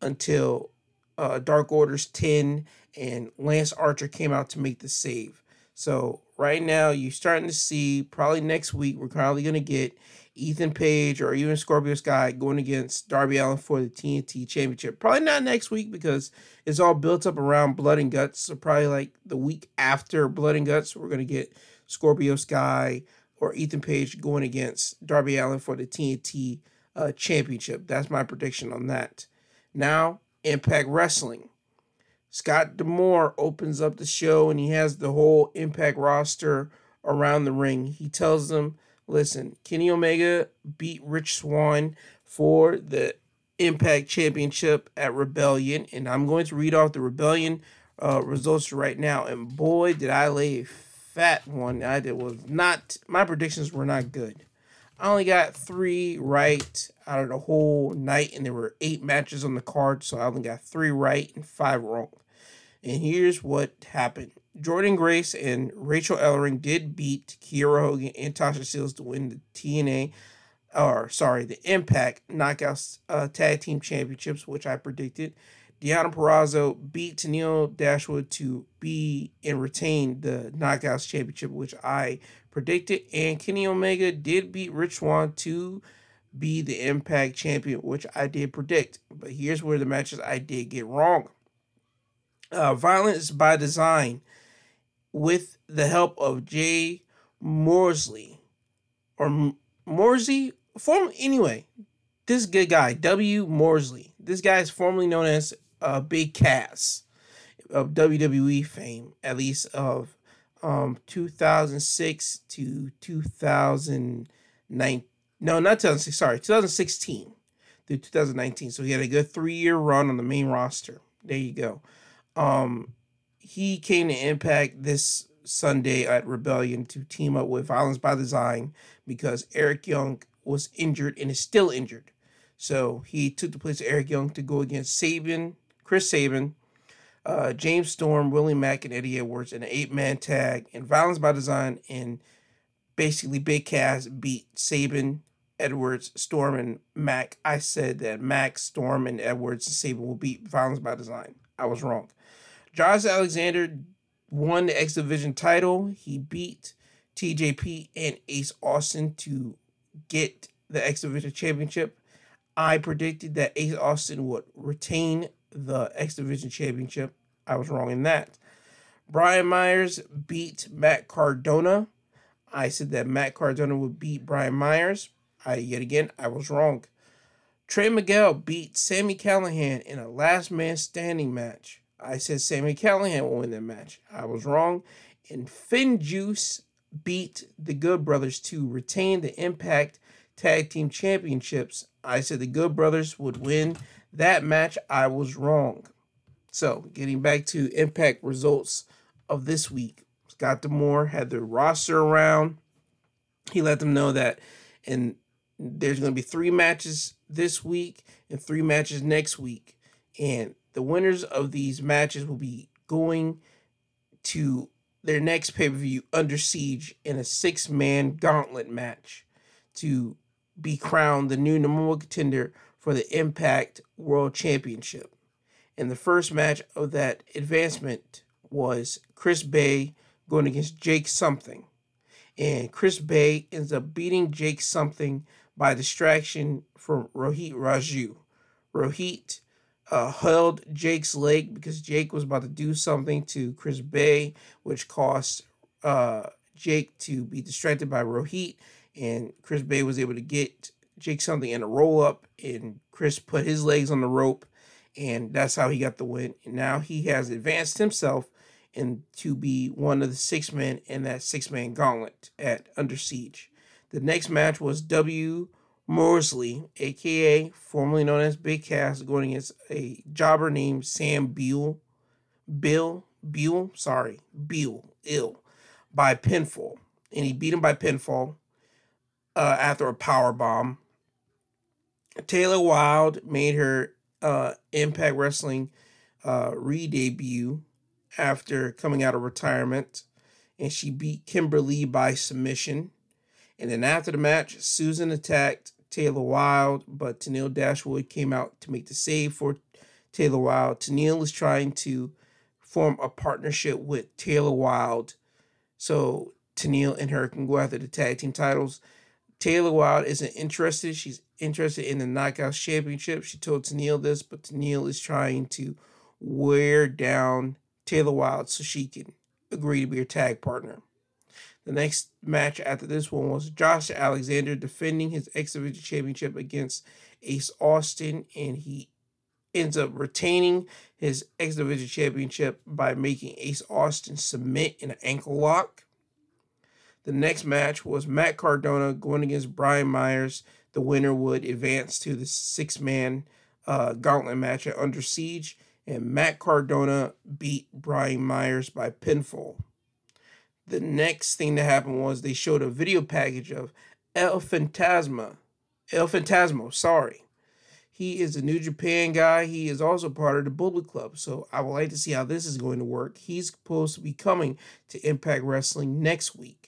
until uh, Dark Orders 10 and Lance Archer came out to make the save. So right now, you're starting to see probably next week, we're probably going to get Ethan Page or even Scorpio Sky going against Darby Allin for the TNT Championship. Probably not next week because it's all built up around Blood and Guts. So probably like the week after Blood and Guts, we're going to get Scorpio Sky or Ethan Page going against Darby Allin for the TNT uh, Championship. That's my prediction on that. Now, Impact Wrestling. Scott D'Amore opens up the show and he has the whole Impact roster around the ring. He tells them, listen, Kenny Omega beat Rich Swann for the Impact Championship at Rebellion. And I'm going to read off the Rebellion uh, results right now. And boy, did I lay fat one. I did was not, my predictions were not good. I only got three right out of the whole night, and there were eight matches on the card, so I only got three right and five wrong. And here's what happened. Jordynne Grace and Rachel Ellering did beat Kiera Hogan and Tasha Steelz to win the TNA, or sorry, the Impact Knockouts uh, Tag Team Championships, which I predicted. Deonna Purrazzo beat Tennille Dashwood to be and retain the Knockouts Championship, which I predicted. And Kenny Omega did beat Rich Swann to be the Impact Champion, which I did predict. But here's where the matches I did get wrong. Uh, Violence by Design, with the help of Jay Morsley, or Morsey, form anyway. This good guy, W. Morsley. This guy is formerly known as uh, Big Cass of WWE fame, at least of um 2006 to 2009 no not 2006 sorry 2016 through 2019 so he had a good three year run on the main roster. There you go. Um he came to impact this sunday at rebellion to team up with violence by design because eric young was injured and is still injured. So he took the place of eric young to go against sabin chris sabin uh, James Storm, Willie Mack, and Eddie Edwards in an eight man tag, and Violence by Design and basically Big Cass beat Sabin, Edwards, Storm, and Mack. I said that Mack, Storm, and Edwards and Sabin will beat Violence by Design. I was wrong. Josh Alexander won the X Division title. He beat TJP and Ace Austin to get the X Division championship. I predicted that Ace Austin would retain the X Division Championship. I was wrong in that. Brian Myers beat Matt Cardona. I said that Matt Cardona would beat Brian Myers. I yet again I was wrong. Trey Miguel beat Sami Callihan in a last man standing match. I said Sami Callihan will win that match. I was wrong. And FinJuice beat the Good Brothers to retain the Impact Tag Team Championships. I said the Good Brothers would win that match, I was wrong. So, getting back to impact results of this week, Scott D'Amore had the roster around. He let them know that and there's going to be three matches this week and three matches next week. And the winners of these matches will be going to their next pay per view under siege in a six man gauntlet match to be crowned the new number one contender for the Impact World Championship. And the first match of that advancement was Chris Bey going against Jake Something. And Chris Bey ends up beating Jake Something by distraction from Rohit Raju. Rohit uh, held Jake's leg because Jake was about to do something to Chris Bey, which caused uh, Jake to be distracted by Rohit. And Chris Bey was able to get Jake something in a roll up, and Chris put his legs on the rope, and that's how he got the win. And now he has advanced himself and to be one of the six men in that six man gauntlet at Under Siege. The next match was W. Morsley, aka formerly known as Big Cass, going against a jobber named Sam Beal. Bill, Buell, sorry, Beal, ill, by pinfall. And he beat him by pinfall uh, after a power bomb. Taylor Wilde made her uh, Impact Wrestling uh, re debut after coming out of retirement, and she beat Kimberly by submission. And then after the match, Susan attacked Taylor Wilde, but Tennille Dashwood came out to make the save for Taylor Wilde. Tennille is trying to form a partnership with Taylor Wilde so Tennille and her can go after the tag team titles. Taylor Wilde isn't interested. She's interested in the Knockouts Championship. She told Tennille this, but Tennille is trying to wear down Taylor Wilde so she can agree to be her tag partner. The next match after this one was Josh Alexander defending his X Division Championship against Ace Austin, and he ends up retaining his X Division Championship by making Ace Austin submit in an ankle lock. The next match was Matt Cardona going against Brian Myers. The winner would advance to the six man uh, gauntlet match at Under Siege, and Matt Cardona beat Brian Myers by pinfall. The next thing that happened was they showed a video package of El Fantasma. El Phantasmo, sorry. He is a New Japan guy. He is also part of the Bullet Club. So I would like to see how this is going to work. He's supposed to be coming to Impact Wrestling next week.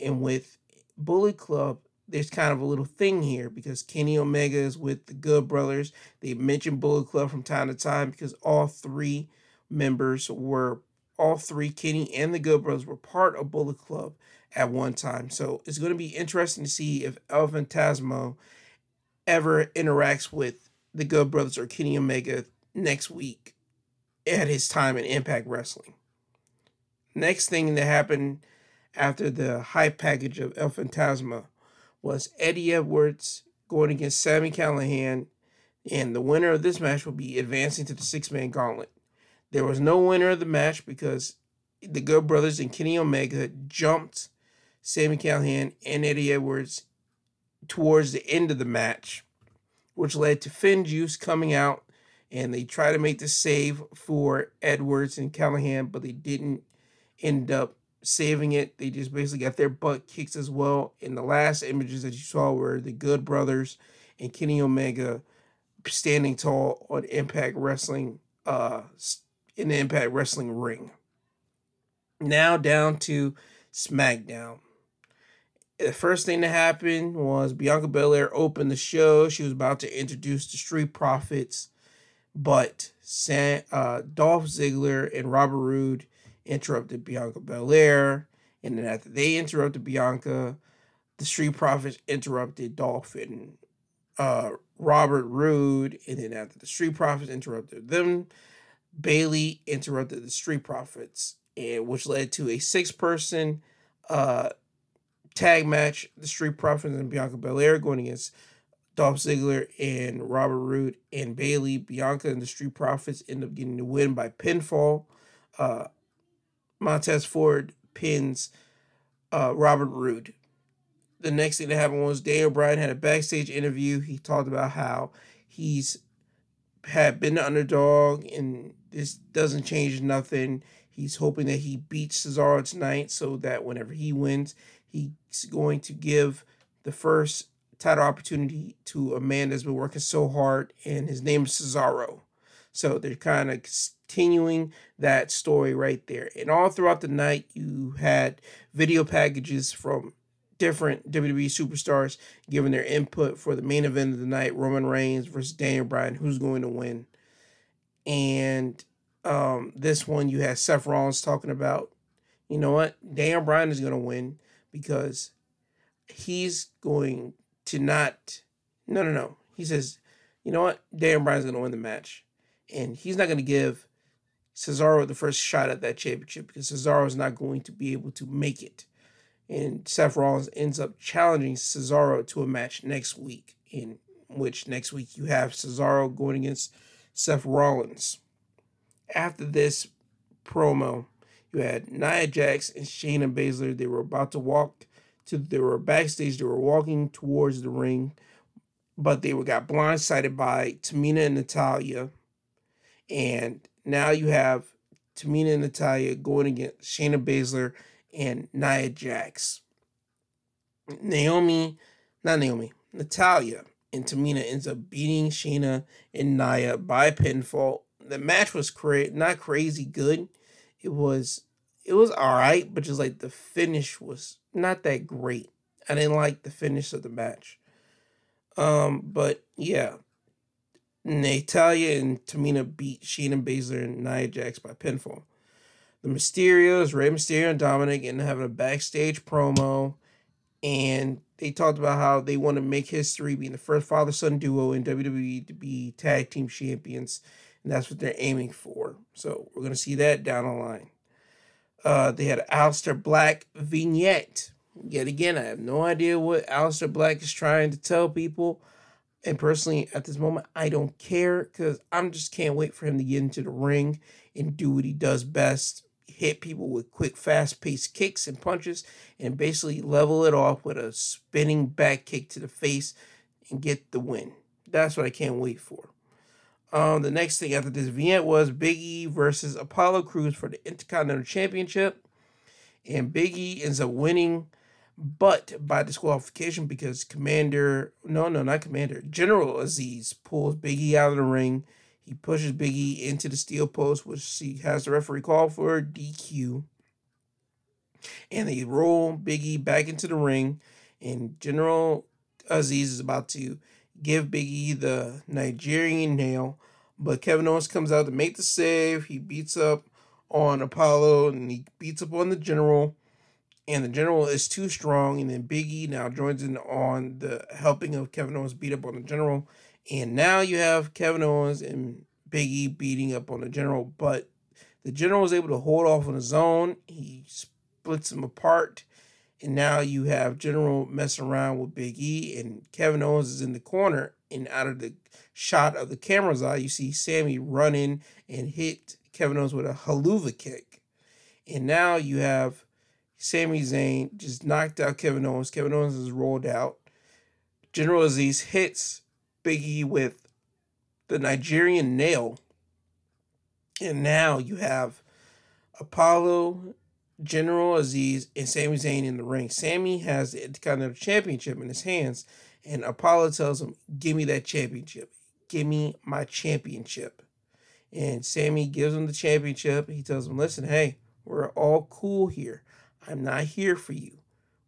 And with Bullet Club there's kind of a little thing here because Kenny Omega is with the Good Brothers. They mentioned Bullet Club from time to time because all three members were all three, Kenny and the Good Brothers, were part of Bullet Club at one time. So it's going to be interesting to see if El Phantasmo ever interacts with the Good Brothers or Kenny Omega next week at his time in Impact Wrestling. Next thing that happened after the hype package of El Phantasmo was Eddie Edwards going against Sami Callihan, and the winner of this match will be advancing to the six man gauntlet. There was no winner of the match because the Good Brothers and Kenny Omega jumped Sami Callihan and Eddie Edwards towards the end of the match, which led to FinJuice coming out and they tried to make the save for Edwards and Callihan, but they didn't end up saving it. They just basically got their butt kicked as well. In the last images that you saw were the Good Brothers and Kenny Omega standing tall on Impact Wrestling uh in the Impact Wrestling ring. Now down to SmackDown. The first thing that happened was Bianca Belair opened the show. She was about to introduce the Street Profits, but San, uh, Dolph Ziggler and Robert Roode interrupted Bianca Belair. And then after they interrupted Bianca, the Street Profits interrupted Dolph and uh, Robert Roode. And then after the Street Profits interrupted them, Bayley interrupted the Street Profits, and which led to a six-person uh, tag match. The Street Profits and Bianca Belair going against Dolph Ziggler and Robert Roode and Bayley. Bianca and the Street Profits end up getting the win by pinfall. Uh, Montez Ford pins uh, Robert Roode. The next thing that happened was Daniel Bryan had a backstage interview. He talked about how he's had been the underdog and this doesn't change nothing. He's hoping that he beats Cesaro tonight so that whenever he wins, he's going to give the first title opportunity to a man that's been working so hard, and his name is Cesaro. So they're kind of continuing that story right there. And all throughout the night, you had video packages from different WWE superstars giving their input for the main event of the night Roman Reigns versus Daniel Bryan, who's going to win. And um, this one, you had Seth Rollins talking about, you know what, Daniel Bryan is going to win because he's going to not, no, no, no. He says, you know what, Daniel Bryan's going to win the match. And he's not going to give Cesaro the first shot at that championship because Cesaro is not going to be able to make it. And Seth Rollins ends up challenging Cesaro to a match next week, in which next week you have Cesaro going against Seth Rollins. After this promo, you had Nia Jax and Shayna Baszler. They were about to walk to, they were backstage, they were walking towards the ring, but they were got blindsided by Tamina and Natalya. And now you have Tamina and Natalya going against Shayna Baszler and Nia Jax. Naomi, not Naomi, Natalya and Tamina ends up beating Shayna and Nia by pinfall. The match was cra- not crazy good. It was it was alright, but just like the finish was not that great. I didn't like the finish of the match. Um, but yeah, Natalya and Tamina beat Shayna Baszler and Nia Jax by pinfall. The Mysterios, Rey Mysterio and Dominic, and having a backstage promo, and they talked about how they want to make history being the first father son duo in WWE to be tag team champions, and that's what they're aiming for. So we're gonna see that down the line. Uh, they had Aleister Black vignette. Yet again, I have no idea what Aleister Black is trying to tell people. And personally, at this moment, I don't care because I'm just can't wait for him to get into the ring and do what he does best hit people with quick, fast paced kicks and punches and basically level it off with a spinning back kick to the face and get the win. That's what I can't wait for. Um, the next thing after this vignette was Big E versus Apollo Crews for the Intercontinental Championship. And Big E ends up winning but by disqualification because Commander, no, no, not Commander, General Azeez pulls Biggie out of the ring. He pushes Biggie into the steel post, which he has the referee call for DQ. And they roll Biggie back into the ring. And General Azeez is about to give Big E the Nigerian nail, but Kevin Owens comes out to make the save. He beats up on Apollo and he beats up on the General. And the General is too strong. And then Big E now joins in on the helping of Kevin Owens beat up on the General. And now you have Kevin Owens and Big E beating up on the General. But the General is able to hold off on his own. He splits them apart. And now you have General messing around with Big E, and Kevin Owens is in the corner. And out of the shot of the camera's eye, you see Sami running and hit Kevin Owens with a Helluva Kick. And now you have Sami Zayn just knocked out Kevin Owens. Kevin Owens is rolled out. General Azeez hits Big E with the Nigerian nail. And now you have Apollo General Azeez, and Sami Zayn in the ring. Sami has the of Championship in his hands, and Apollo tells him, Give me that championship. Give me my championship. And Sami gives him the championship. He tells him, Listen, hey, we're all cool here. I'm not here for you.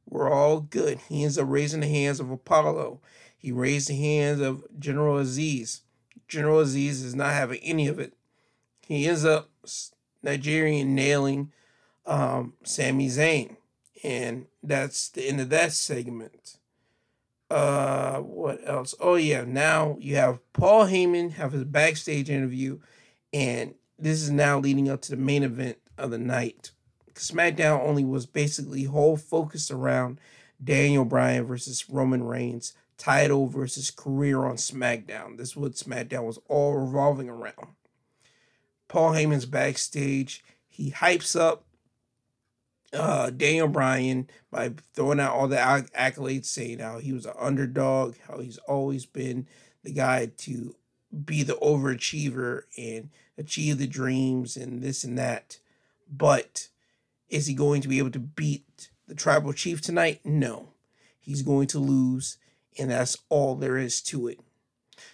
We're all good. He ends up raising the hands of Apollo. He raised the hands of General Azeez. General Azeez is not having any of it. He ends up Nigerian nailing um, Sami Zayn. And that's the end of that segment. Uh, what else? Oh yeah, now you have Paul Heyman have his backstage interview, and this is now leading up to the main event of the night. SmackDown only was basically whole focused around Daniel Bryan versus Roman Reigns, title versus career on SmackDown. This is what SmackDown was all revolving around. Paul Heyman's backstage. He hypes up uh, Daniel Bryan by throwing out all the accolades, saying how he was an underdog, how he's always been the guy to be the overachiever and achieve the dreams and this and that. But is he going to be able to beat the tribal chief tonight? No. He's going to lose, and that's all there is to it.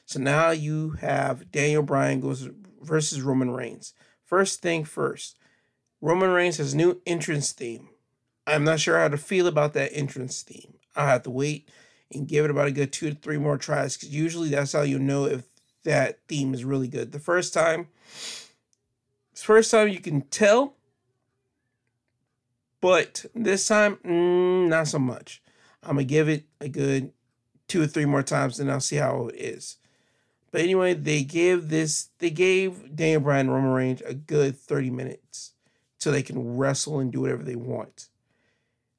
So now you have Daniel Bryan goes versus Roman Reigns. First thing first, Roman Reigns has new entrance theme. I'm not sure how to feel about that entrance theme. I'll have to wait and give it about a good two to three more tries because usually that's how you know if that theme is really good. The first time, first time you can tell, but this time, mm, not so much. I'm gonna give it a good two or three more times, and I'll see how it is. But anyway, they gave this, they gave Daniel Bryan Roman Reigns a good 30 minutes so they can wrestle and do whatever they want.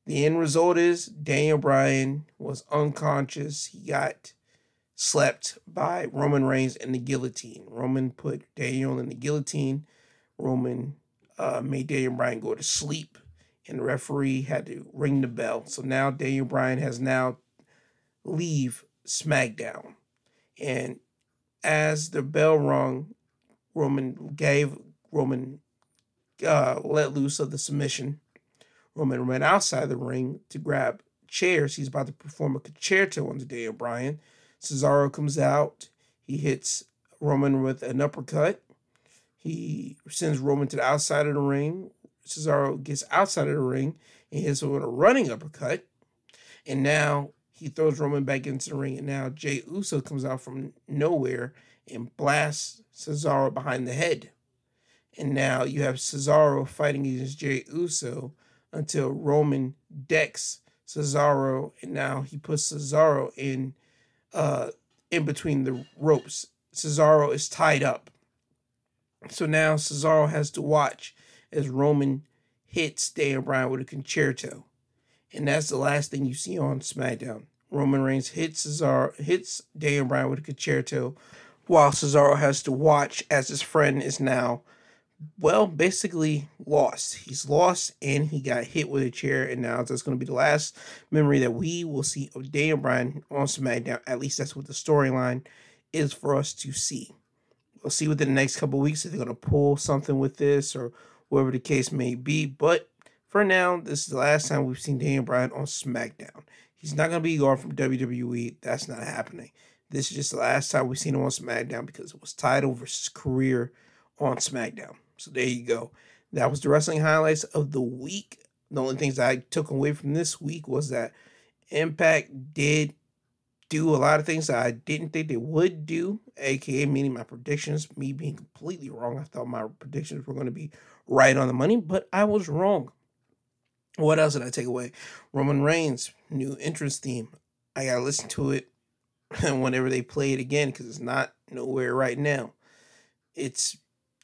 The end result is Daniel Bryan was unconscious. He got slept by Roman Reigns in the guillotine. Roman put Daniel in the guillotine. Roman uh, made Daniel Bryan go to sleep, and the referee had to ring the bell. So now Daniel Bryan has now leave SmackDown, and as the bell rung, Roman gave Roman uh, let loose of the submission. Roman ran outside the ring to grab chairs. He's about to perform a Con-Chair-To on the Daniel Bryan. Cesaro comes out. He hits Roman with an uppercut. He sends Roman to the outside of the ring. Cesaro gets outside of the ring and hits him with a running uppercut. And now he throws Roman back into the ring. And now Jey Uso comes out from nowhere and blasts Cesaro behind the head. And now you have Cesaro fighting against Jey Uso until Roman decks Cesaro, and now he puts Cesaro in uh in between the ropes. Cesaro is tied up. So now Cesaro has to watch as Roman hits Daniel Bryan with a Con-Chair-To. And that's the last thing you see on SmackDown. Roman Reigns hits Cesaro hits Daniel Bryan with a Con-Chair-To while Cesaro has to watch as his friend is now well, basically lost. He's lost and he got hit with a chair, and now that's going to be the last memory that we will see of Daniel Bryan on SmackDown. At least that's what the storyline is for us to see. We'll see within the next couple weeks if they're going to pull something with this or whatever the case may be. But for now, this is the last time we've seen Daniel Bryan on SmackDown. He's not going to be gone from WWE. That's not happening. This is just the last time we've seen him on SmackDown because it was title versus career on SmackDown. So there you go. That was the wrestling highlights of the week. The only things I took away from this week was that Impact did do a lot of things that I didn't think they would do, aka meaning my predictions, me being completely wrong. I thought my predictions were going to be right on the money, but I was wrong. What else did I take away? Roman Reigns, new entrance theme. I gotta listen to it whenever they play it again because it's not nowhere right now. It's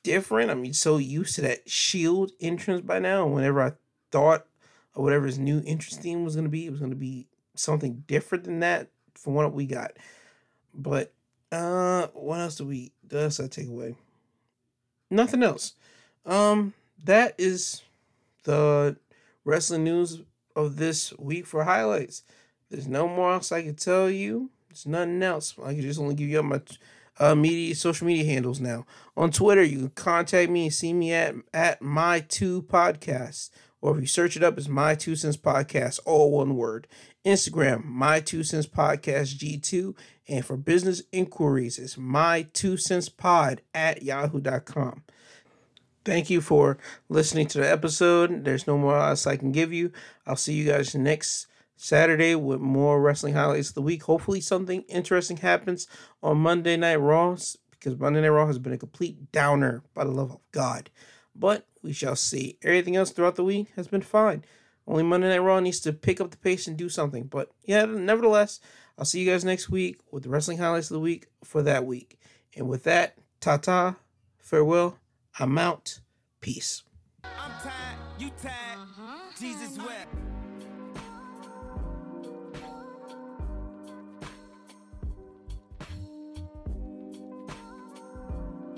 different. I mean, so used to that Shield entrance by now. Whenever I thought or whatever his new entrance theme was gonna be, it was gonna be something different than that from what we got. But uh what else do we does I take away? Nothing else. Um that is the wrestling news of this week for highlights. There's no more else I can tell you. There's nothing else. I can just only give you my uh, media social media handles now. On Twitter, you can contact me and see me at at my two podcasts. Or if you search it up, it's my two cents podcast, all one word. Instagram, my two cents podcast G2. And for business inquiries, it's my two cents pod at yahoo.com. Thank you for listening to the episode. There's no more else I can give you. I'll see you guys next Saturday with more wrestling highlights of the week. Hopefully, something interesting happens on Monday Night Raw because Monday Night Raw has been a complete downer by the love of God. But we shall see. Everything else throughout the week has been fine. Only Monday Night Raw needs to pick up the pace and do something. But yeah, nevertheless, I'll see you guys next week with the wrestling highlights of the week for that week. And with that, ta ta, farewell, I'm out, peace. I'm tired, you tired, uh-huh. Jesus wept.